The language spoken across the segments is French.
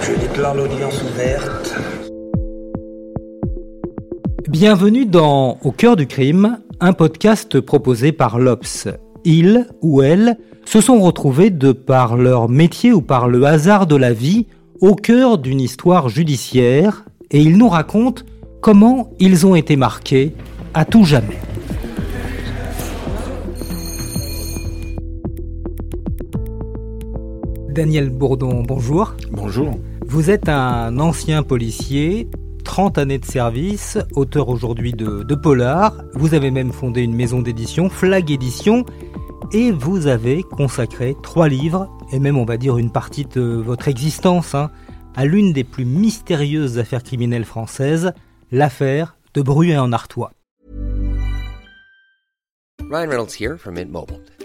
Je déclare l'audience ouverte. Bienvenue dans Au cœur du crime, un podcast proposé par l'Obs. Ils ou elles se sont retrouvés de par leur métier ou par le hasard de la vie au cœur d'une histoire judiciaire et ils nous racontent comment ils ont été marqués à tout jamais. Daniel Bourdon, bonjour. Bonjour. Vous êtes un ancien policier, 30 années de service, auteur aujourd'hui de, de Polar. Vous avez même fondé une maison d'édition, Flag Édition, et vous avez consacré trois livres, et même on va dire une partie de votre existence, hein, à l'une des plus mystérieuses affaires criminelles françaises, l'affaire de Bruet en Artois. Ryan Reynolds here from Mint Mobile.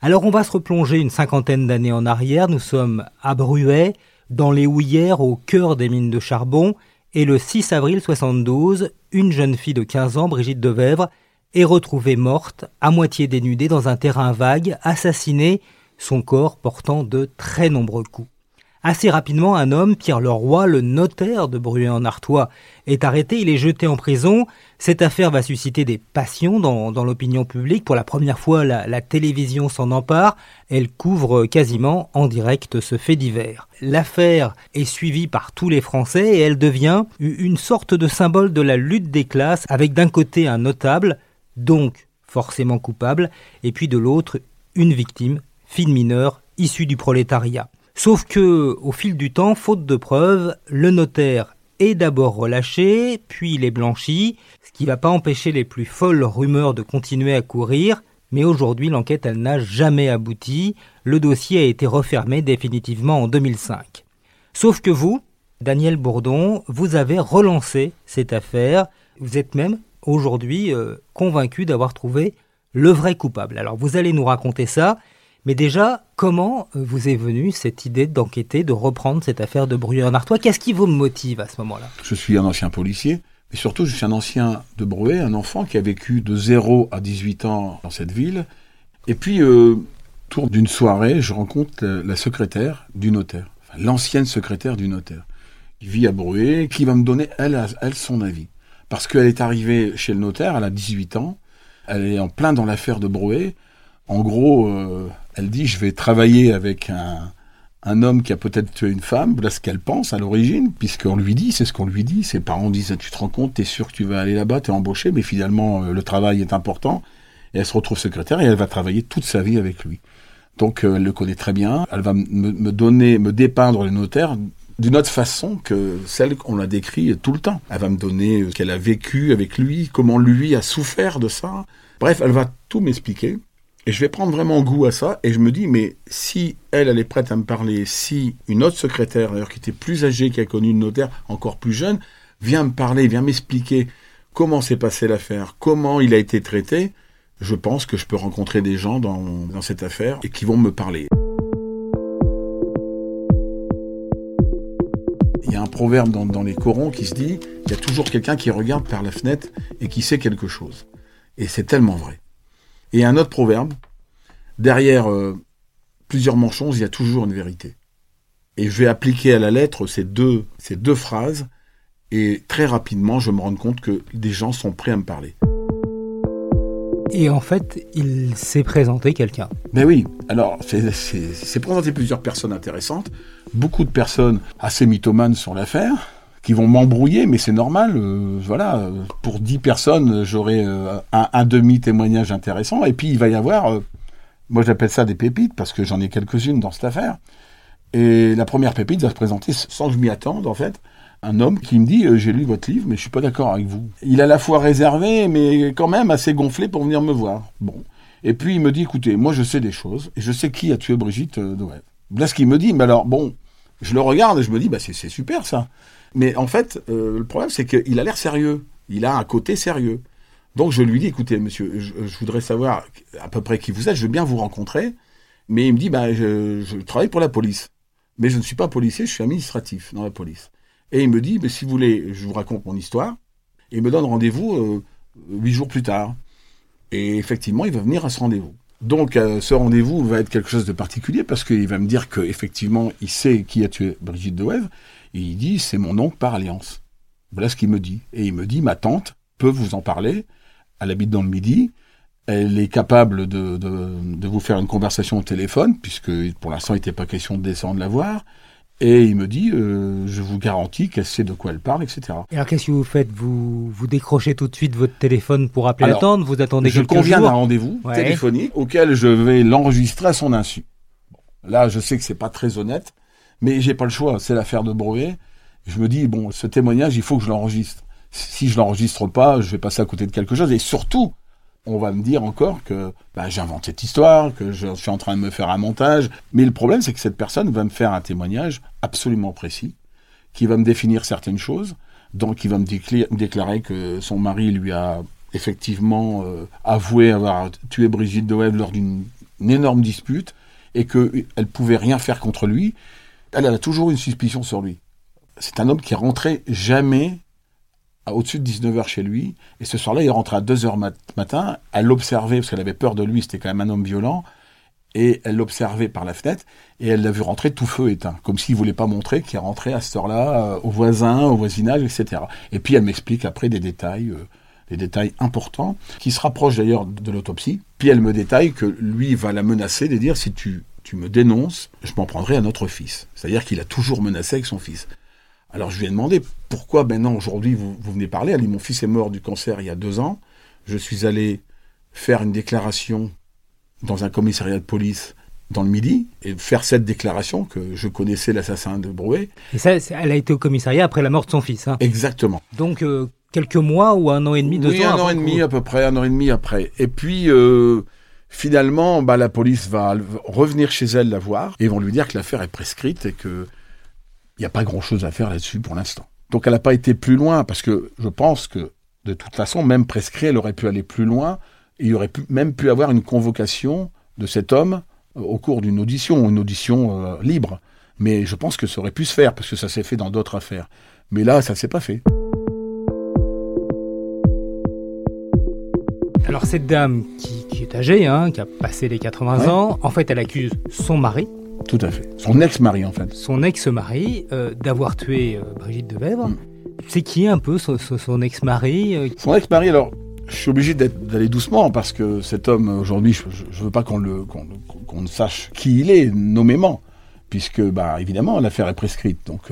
Alors on va se replonger une cinquantaine d'années en arrière. Nous sommes à Bruet, dans les houillères, au cœur des mines de charbon. Et le 6 avril 72, une jeune fille de 15 ans, Brigitte Devèvre, est retrouvée morte, à moitié dénudée dans un terrain vague, assassinée, son corps portant de très nombreux coups. Assez rapidement, un homme, Pierre Leroy, le notaire de Bruay-en-Artois, est arrêté, il est jeté en prison. Cette affaire va susciter des passions dans, l'opinion publique. Pour la première fois, la, la télévision s'en empare. Elle couvre quasiment en direct ce fait divers. L'affaire est suivie par tous les Français et elle devient une sorte de symbole de la lutte des classes, avec d'un côté un notable, donc forcément coupable, et puis de l'autre une victime, fille mineure, issue du prolétariat. Sauf que, au fil du temps, faute de preuves, le notaire est d'abord relâché, puis il est blanchi, ce qui ne va pas empêcher les plus folles rumeurs de continuer à courir, mais aujourd'hui l'enquête n'a jamais abouti, le dossier a été refermé définitivement en 2005. Sauf que vous, Daniel Bourdon, vous avez relancé cette affaire, vous êtes même aujourd'hui euh, convaincu d'avoir trouvé le vrai coupable. Alors vous allez nous raconter ça, mais déjà, comment euh, vous est venue cette idée d'enquêter, de reprendre cette affaire de Bruyère-en-Artois Qu'est-ce qui vous motive à ce moment-là? Je suis un ancien policier, mais surtout je suis un ancien de Bruet, un enfant qui a vécu de 0 à 18 ans dans cette ville. Et puis, euh, tour d'une soirée, je rencontre la, secrétaire du notaire, l'ancienne secrétaire du notaire, qui vit à Bruet, qui va me donner, elle, elle son avis. Parce qu'elle est arrivée chez le notaire, elle a 18 ans, elle est en plein dans l'affaire de Bruet. En gros, euh, elle dit je vais travailler avec un, un homme qui a peut-être tué une femme, voilà ce qu'elle pense à l'origine, puisqu'on lui dit, c'est ce qu'on lui dit, ses parents disent tu te rends compte, t'es sûr que tu vas aller là-bas, t'es embauché, mais finalement euh, le travail est important, et elle se retrouve secrétaire et elle va travailler toute sa vie avec lui. Donc euh, elle le connaît très bien, elle va me, donner, me dépeindre le notaire d'une autre façon que celle qu'on l'a décrit tout le temps. Elle va me donner ce qu'elle a vécu avec lui, comment lui a souffert de ça. Bref, elle va tout m'expliquer. Et je vais prendre vraiment goût à ça. Et je me dis, mais si elle, elle est prête à me parler, si une autre secrétaire, d'ailleurs, qui était plus âgée, qui a connu une notaire encore plus jeune, vient me parler, vient m'expliquer comment s'est passée l'affaire, comment il a été traité, je pense que je peux rencontrer des gens dans, dans cette affaire et qui vont me parler. Il y a un proverbe dans, dans les corons qui se dit, il y a toujours quelqu'un qui regarde par la fenêtre et qui sait quelque chose. Et c'est tellement vrai. Et un autre proverbe, derrière euh, plusieurs mensonges, il y a toujours une vérité. Et je vais appliquer à la lettre ces deux, ces deux phrases, et très rapidement, je me rends compte que des gens sont prêts à me parler. Et en fait, il s'est présenté quelqu'un. Mais oui, alors, c'est présenté plusieurs personnes intéressantes, beaucoup de personnes assez mythomanes sur l'affaire, qui vont m'embrouiller, mais c'est normal. euh, voilà, pour 10 personnes, j'aurai euh, un, demi-témoignage intéressant, et puis il va y avoir, euh, moi j'appelle ça des pépites, parce que j'en ai quelques-unes dans cette affaire. Et la première pépite va se présenter sans que je m'y attende, en fait. Un homme qui me dit J'ai lu votre livre, mais je suis pas d'accord avec vous. Il est à la fois réservé, mais quand même assez gonflé pour venir me voir. Bon. Et puis il me dit Écoutez, moi je sais des choses, et je sais qui a tué Brigitte Noël. Là, ce qu'il me dit, mais alors, bon, Je le regarde et je me dis, bah, c'est super ça. Mais en fait, euh, le problème, c'est qu'il a l'air sérieux. Il a un côté sérieux. Donc je lui dis, écoutez, monsieur, je, voudrais savoir à peu près qui vous êtes, je veux bien vous rencontrer. Mais il me dit, bah, je, travaille pour la police. Mais je ne suis pas policier, je suis administratif dans la police. Et il me dit, mais si vous voulez, je vous raconte mon histoire. Et il me donne rendez-vous euh, huit jours plus tard. Et effectivement, il va venir à ce rendez-vous. Donc, euh, ce rendez-vous va être quelque chose de particulier parce qu'il va me dire qu'effectivement, il sait qui a tué Brigitte. Et il dit, c'est mon oncle par alliance. Voilà ce qu'il me dit. Et il me dit, ma tante peut vous en parler. Elle habite dans le Midi. Elle est capable de, de, de vous faire une conversation au téléphone, puisque pour l'instant, il n'était pas question de descendre la voir. Et il me dit, euh, je vous garantis qu'elle sait de quoi elle parle, etc. Et alors qu'est-ce que vous faites? Vous, vous décrochez tout de suite votre téléphone pour appeler Alors, la tante? Vous attendez je quelques conviens d'un jours rendez-vous Ouais. téléphonique auquel je vais l'enregistrer à son insu. Bon, là, je sais que c'est pas très honnête, mais j'ai pas le choix. C'est l'affaire de Broé. Je me dis bon, ce témoignage, il faut que je l'enregistre. Si je l'enregistre pas, je vais passer à côté de quelque chose. Et surtout, on va me dire encore que bah, j'invente cette histoire, que je suis en train de me faire un montage. Mais le problème, c'est que cette personne va me faire un témoignage absolument précis, qui va me définir certaines choses. Donc, il va me déclarer que son mari lui a effectivement euh, avoué avoir tué Brigitte de Wève lors d'une une énorme dispute et qu'elle pouvait rien faire contre lui. Elle, a toujours une suspicion sur lui. C'est un homme qui rentré jamais au-dessus de 19h chez lui. Et ce soir-là, il rentré à 2h mat- matin. Elle l'observait parce qu'elle avait peur de lui. C'était quand même un homme violent. Et elle l'observait par la fenêtre. Et elle l'a vu rentrer tout feu éteint. Comme s'il voulait pas montrer qu'il est rentré à cette heure-là euh, aux voisins, au voisinage, etc. Et puis elle m'explique après des détails, euh, des détails importants, qui se rapprochent d'ailleurs de l'autopsie. Puis elle me détaille que lui va la menacer de dire si tu, tu me dénonces, je m'en prendrai à notre fils. C'est-à-dire qu'il a toujours menacé avec son fils. Alors je lui ai demandé pourquoi maintenant aujourd'hui vous, vous venez parler? Elle dit mon fils est mort du cancer il y a deux ans. Je suis allé faire une déclaration dans un commissariat de police dans le Midi et faire cette déclaration que je connaissais l'assassin de Brouet. Et ça, elle a été au commissariat après la mort de son fils. hein. Exactement. Donc euh, quelques mois ou un an et demi, deux oui, ans un an et demi à peu près, un an et demi après. Et puis euh, finalement, bah, la police va revenir chez elle la voir et vont lui dire que l'affaire est prescrite et que il n'y a pas grand-chose à faire là-dessus pour l'instant. Donc elle n'a pas été plus loin parce que je pense que de toute façon, même prescrit, elle aurait pu aller plus loin. Et il aurait même pu avoir une convocation de cet homme euh, au cours d'une audition, une audition euh, libre. Mais je pense que ça aurait pu se faire parce que ça s'est fait dans d'autres affaires. Mais là, ça s'est pas fait. Alors cette dame qui, qui est âgée, hein, qui a passé les 80 Ouais. ans, en fait elle accuse son mari, Tout à fait. Son ex-mari, en fait. son ex-mari, euh, d'avoir tué euh, Brigitte de Vèvre. Mm. C'est qui un peu son, ex-mari euh, Son ex-mari, alors, je suis obligé d'aller doucement parce que cet homme, aujourd'hui, je, je veux pas qu'on le, ne sache qui il est, nommément, puisque, bah, évidemment, l'affaire est prescrite. Donc,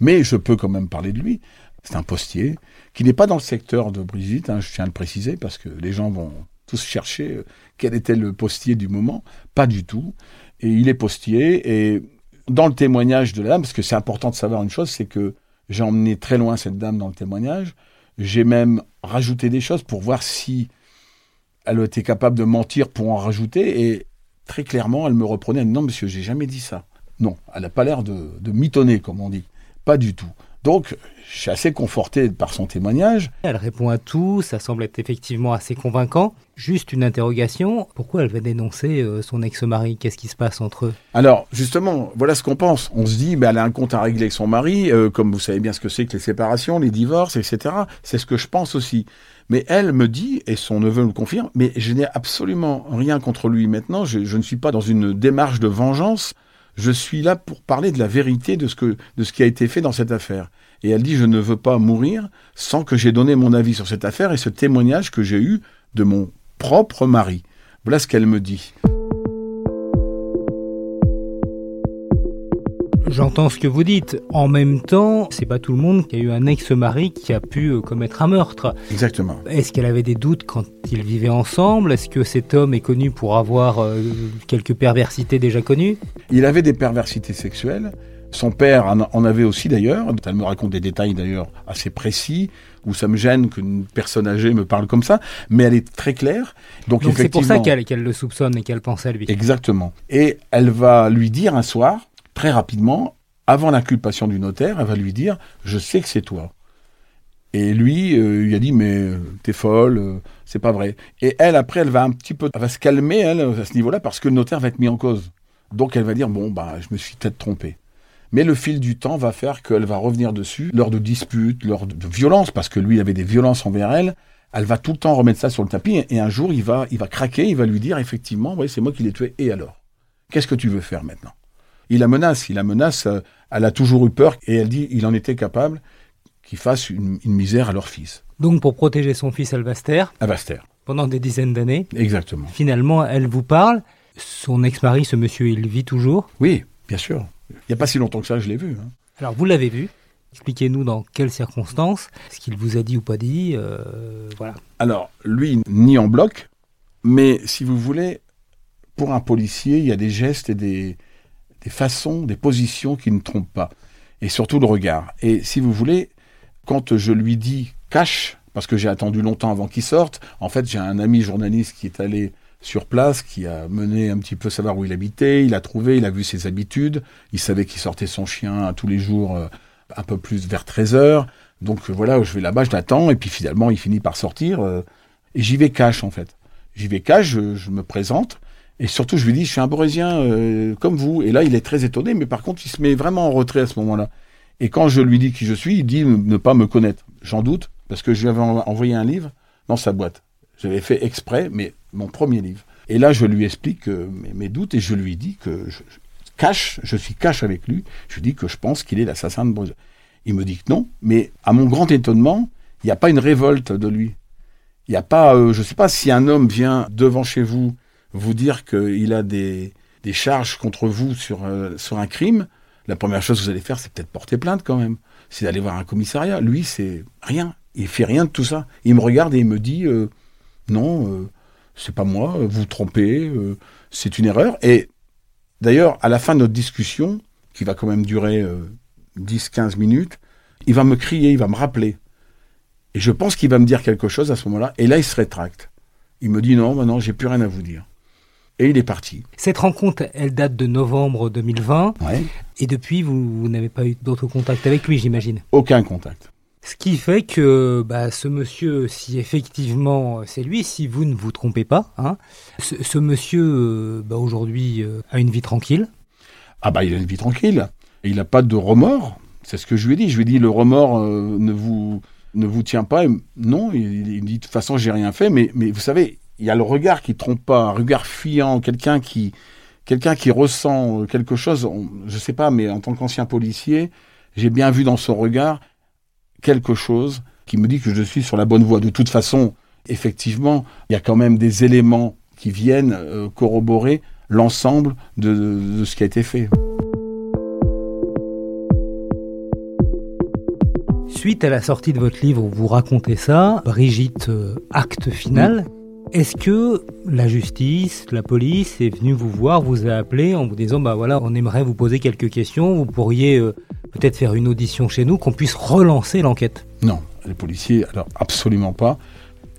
mais je peux quand même parler de lui. C'est un postier qui n'est pas dans le secteur de Brigitte, hein, je tiens à le préciser, parce que les gens vont tous chercher euh, quel était le postier du moment. Pas du tout. Et il est postier. Et dans le témoignage de la dame, parce que c'est important de savoir une chose, c'est que j'ai emmené très loin cette dame dans le témoignage. J'ai même rajouté des choses pour voir si elle était capable de mentir pour en rajouter. Et très clairement, elle me reprenait. Non, monsieur, j'ai jamais dit ça. Non, elle n'a pas l'air de, de mitonner, comme on dit. Pas du tout. Donc, je suis assez conforté par son témoignage. Elle répond à tout, ça semble être effectivement assez convaincant. Juste une interrogation, pourquoi elle va dénoncer euh, son ex-mari? Qu'est-ce qui se passe entre eux? Alors, justement, voilà ce qu'on pense. On se dit, ben, elle a un compte à régler avec son mari, euh, comme vous savez bien ce que c'est que les séparations, les divorces, etc. C'est ce que je pense aussi. Mais elle me dit, et son neveu me le confirme, mais je n'ai absolument rien contre lui maintenant. Je, je ne suis pas dans une démarche de vengeance. Je suis là pour parler de la vérité de ce, que, de ce qui a été fait dans cette affaire. Et elle dit, je ne veux pas mourir sans que j'ai donné mon avis sur cette affaire et ce témoignage que j'ai eu de mon propre mari. Voilà ce qu'elle me dit. J'entends ce que vous dites. En même temps, c'est pas tout le monde qui a eu un ex-mari qui a pu euh, commettre un meurtre. Exactement. Est-ce qu'elle avait des doutes quand ils vivaient ensemble? Est-ce que cet homme est connu pour avoir euh, quelques perversités déjà connues? Il avait des perversités sexuelles. Son père en avait aussi d'ailleurs. Elle me raconte des détails d'ailleurs assez précis où ça me gêne qu'une personne âgée me parle comme ça, mais elle est très claire. Donc, c'est pour ça qu'elle le soupçonne et qu'elle pense à lui. Exactement. Et elle va lui dire un soir, très rapidement, avant l'inculpation du notaire, elle va lui dire Je sais que c'est toi. Et lui, euh, il a dit Mais euh, t'es folle, euh, c'est pas vrai. Et elle, après, elle va un petit peu. Elle va se calmer, à ce niveau-là, parce que le notaire va être mis en cause. Donc elle va dire Bon, bah, je me suis peut-être trompé. Mais le fil du temps va faire qu'elle va revenir dessus, lors de disputes, lors de, violences, parce que lui, il avait des violences envers elle. Elle va tout le temps remettre ça sur le tapis, et un jour, il va, il va craquer, il va lui dire Effectivement, ouais, c'est moi qui l'ai tué, et alors? Qu'est-ce que tu veux faire maintenant? Il la menace, il la menace. euh, elle a toujours eu peur et elle dit il en était capable qu'il fasse une, une misère à leur fils. Donc pour protéger son fils Alvaster, À Baster. pendant des dizaines d'années, Exactement. finalement elle vous parle. Son ex-mari, ce monsieur, il vit toujours. Oui, bien sûr. Il n'y a pas si longtemps que ça, je l'ai vu. hein. Alors vous l'avez vu. Expliquez-nous dans quelles circonstances, ce qu'il vous a dit ou pas dit. euh, voilà. Alors, lui, ni en bloc, mais si vous voulez, pour un policier, il y a des gestes et des, des façons, des positions qui ne trompent pas. Et surtout le regard. Et si vous voulez, quand je lui dis cache, parce que j'ai attendu longtemps avant qu'il sorte, en fait, j'ai un ami journaliste qui est allé sur place, qui a mené un petit peu savoir où il habitait, il a trouvé, il a vu ses habitudes, il savait qu'il sortait son chien tous les jours euh, un peu plus vers 13 heures. Donc euh, voilà, je vais là-bas, je l'attends, et puis finalement, il finit par sortir. euh, et j'y vais cash, en fait. J'y vais cash, je, je me présente, et surtout, je lui dis, je suis un Borésien euh, comme vous. Et là, il est très étonné, mais par contre, il se met vraiment en retrait à ce moment-là. Et quand je lui dis qui je suis, il dit ne pas me connaître. J'en doute, parce que je lui avais en- envoyé un livre dans sa boîte. J'avais fait exprès, mais mon premier livre. Et là, je lui explique euh, mes, doutes et je lui dis que je, cache, je suis cash avec lui. Je lui dis que je pense qu'il est l'assassin de Bruce. Il me dit que non, mais à mon grand étonnement, il n'y a pas une révolte de lui. Il n'y a pas, euh, je ne sais pas si un homme vient devant chez vous vous dire qu'il a des, des charges contre vous sur, euh, sur un crime. La première chose que vous allez faire, c'est peut-être porter plainte quand même. C'est d'aller voir un commissariat. Lui, c'est rien. Il fait rien de tout ça. Il me regarde et il me dit euh, non, euh, c'est pas moi. Vous trompez. euh, c'est une erreur. Et d'ailleurs, à la fin de notre discussion, qui va quand même durer euh, 10-15 minutes, il va me crier, il va me rappeler. Et je pense qu'il va me dire quelque chose à ce moment-là. Et là, il se rétracte. Il me dit non, maintenant, j'ai plus rien à vous dire. Et il est parti. Cette rencontre, elle date de novembre 2020. Ouais. Et depuis, vous, vous n'avez pas eu d'autres contacts avec lui, j'imagine. Aucun contact. Ce qui fait que bah, ce monsieur, si effectivement c'est lui, si vous ne vous trompez pas, hein, ce, ce monsieur euh, bah, aujourd'hui euh, a une vie tranquille. Ah bah il a une vie tranquille. Il n'a pas de remords. C'est ce que je lui ai dit. Je lui ai dit le remords euh, ne vous ne vous tient pas. Non, il, il dit de toute façon j'ai rien fait. Mais mais vous savez, il y a le regard qui trompe pas, un regard fuyant, quelqu'un qui quelqu'un qui ressent euh, quelque chose. On- je sais pas, mais en tant qu'ancien policier, j'ai bien vu dans son regard quelque chose qui me dit que je suis sur la bonne voie. De toute façon, effectivement, il y a quand même des éléments qui viennent euh, corroborer l'ensemble de, de ce qui a été fait. Suite à la sortie de votre livre où vous racontez ça, Brigitte, euh, acte final, est-ce que la justice, la police est venue vous voir, vous a appelé en vous disant bah voilà, on aimerait vous poser quelques questions, vous pourriez euh, peut-être faire une audition chez nous, qu'on puisse relancer l'enquête? Non, les policiers, alors absolument pas.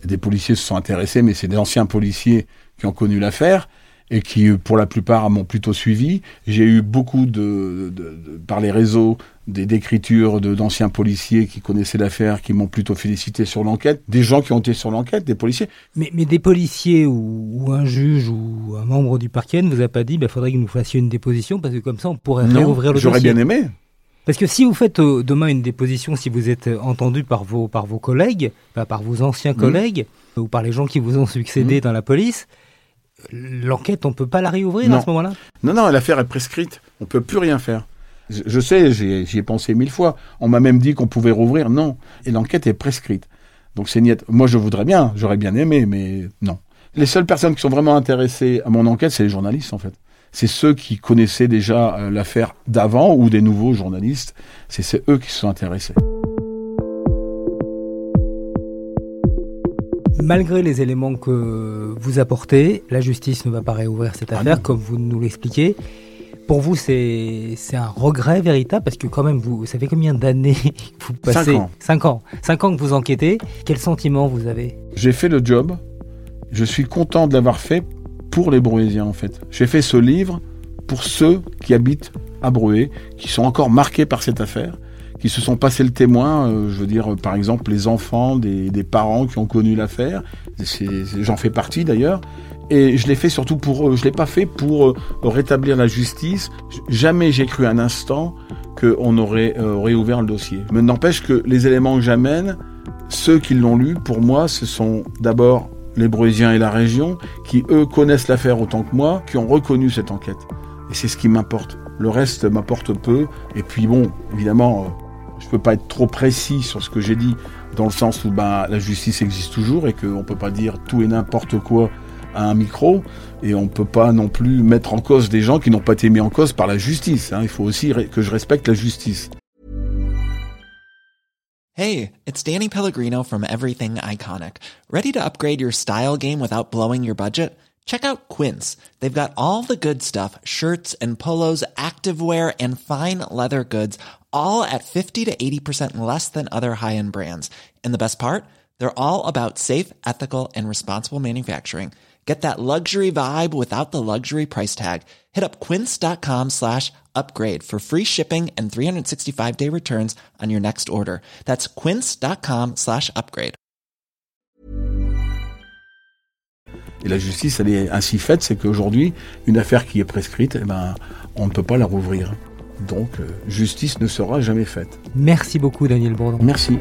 Des policiers se sont intéressés, mais c'est des anciens policiers qui ont connu l'affaire et qui, pour la plupart, m'ont plutôt suivi. J'ai eu beaucoup de- par les réseaux des d'écritures de- d'anciens policiers qui connaissaient l'affaire, qui m'ont plutôt félicité sur l'enquête. Des gens qui ont été sur l'enquête, des policiers. Mais, mais des policiers ou, ou un juge ou un membre du parquet ne vous a pas dit, il bah, faudrait que nous fassions une déposition parce que comme ça on pourrait Non, réouvrir le j'aurais dossier. bien aimé. Parce que si vous faites euh, demain une déposition, si vous êtes euh, entendu par vos, par vos collègues, bah, par vos anciens Mhm. collègues, euh, ou par les gens qui vous ont succédé dans la police, l'enquête, on peut pas la réouvrir Non. à ce moment-là? Non, non, l'affaire est prescrite. On peut plus rien faire. Je, sais, j'y ai pensé mille fois. On m'a même dit qu'on pouvait rouvrir. Non. Et l'enquête est prescrite. Donc c'est niette. Moi, je voudrais bien. J'aurais bien aimé, mais non. Les seules personnes qui sont vraiment intéressées à mon enquête, c'est les journalistes, en fait. C'est ceux qui connaissaient déjà euh, l'affaire d'avant ou des nouveaux journalistes. C'est eux qui se sont intéressés. Malgré les éléments que vous apportez, la justice ne va pas réouvrir cette Ah affaire, comme vous nous l'expliquez. Pour vous, c'est c'est un regret véritable parce que quand même, vous, fait combien d'années vous passez? ans. Cinq ans. Cinq ans que vous enquêtez. Quel sentiment vous avez? J'ai fait le job. Je suis content de l'avoir fait pour les Brouésiens, en fait. J'ai fait ce livre pour ceux qui habitent à Bruet qui sont encore marqués par cette affaire, qui se sont passés le témoin, euh, je veux dire par exemple les enfants des, des parents qui ont connu l'affaire, j'en fais partie d'ailleurs, et je l'ai fait surtout pour, je l'ai pas fait pour euh, rétablir la justice. Jamais j'ai cru un instant qu'on aurait euh, réouvert le dossier. Mais n'empêche que les éléments que j'amène, ceux qui l'ont lu, pour moi, ce sont d'abord les Brésiens et la région, qui eux connaissent l'affaire autant que moi, qui ont reconnu cette enquête. Et c'est ce qui m'importe. Le reste m'apporte peu. Et puis bon, évidemment, euh, je peux pas être trop précis sur ce que j'ai dit, dans le sens où ben, la justice existe toujours et qu'on peut pas dire tout et n'importe quoi à un micro. Et on peut pas non plus mettre en cause des gens qui n'ont pas été mis en cause par la justice. Hein. Il faut aussi que je respecte la justice. Hey, it's Danny Pellegrino from Everything Iconic. Ready to upgrade your style game without blowing your budget? Check out Quince. They've got all the good stuff, shirts and polos, activewear and fine leather goods, all at 50 to 80% less than other high-end brands. And the best part? They're all about safe, ethical and responsible manufacturing. Get that luxury vibe without the luxury price tag. Hit up quince.com slash upgrade for free shipping and 365 day returns on your next order. That's quince.com slash upgrade. Et la justice, elle est ainsi faite, c'est qu'aujourd'hui, une affaire qui est prescrite, eh ben, on ne peut pas la rouvrir. Donc, euh, justice ne sera jamais faite. Merci beaucoup, Daniel Bourdon. Merci.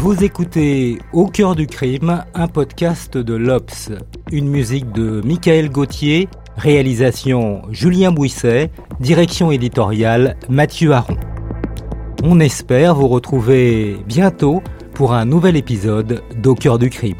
Vous écoutez Au cœur du crime, un podcast de l'Obs, une musique de Michael Gauthier, réalisation Julien Bouisset, direction éditoriale Mathieu Aron. On espère vous retrouver bientôt pour un nouvel épisode d'Au cœur du crime.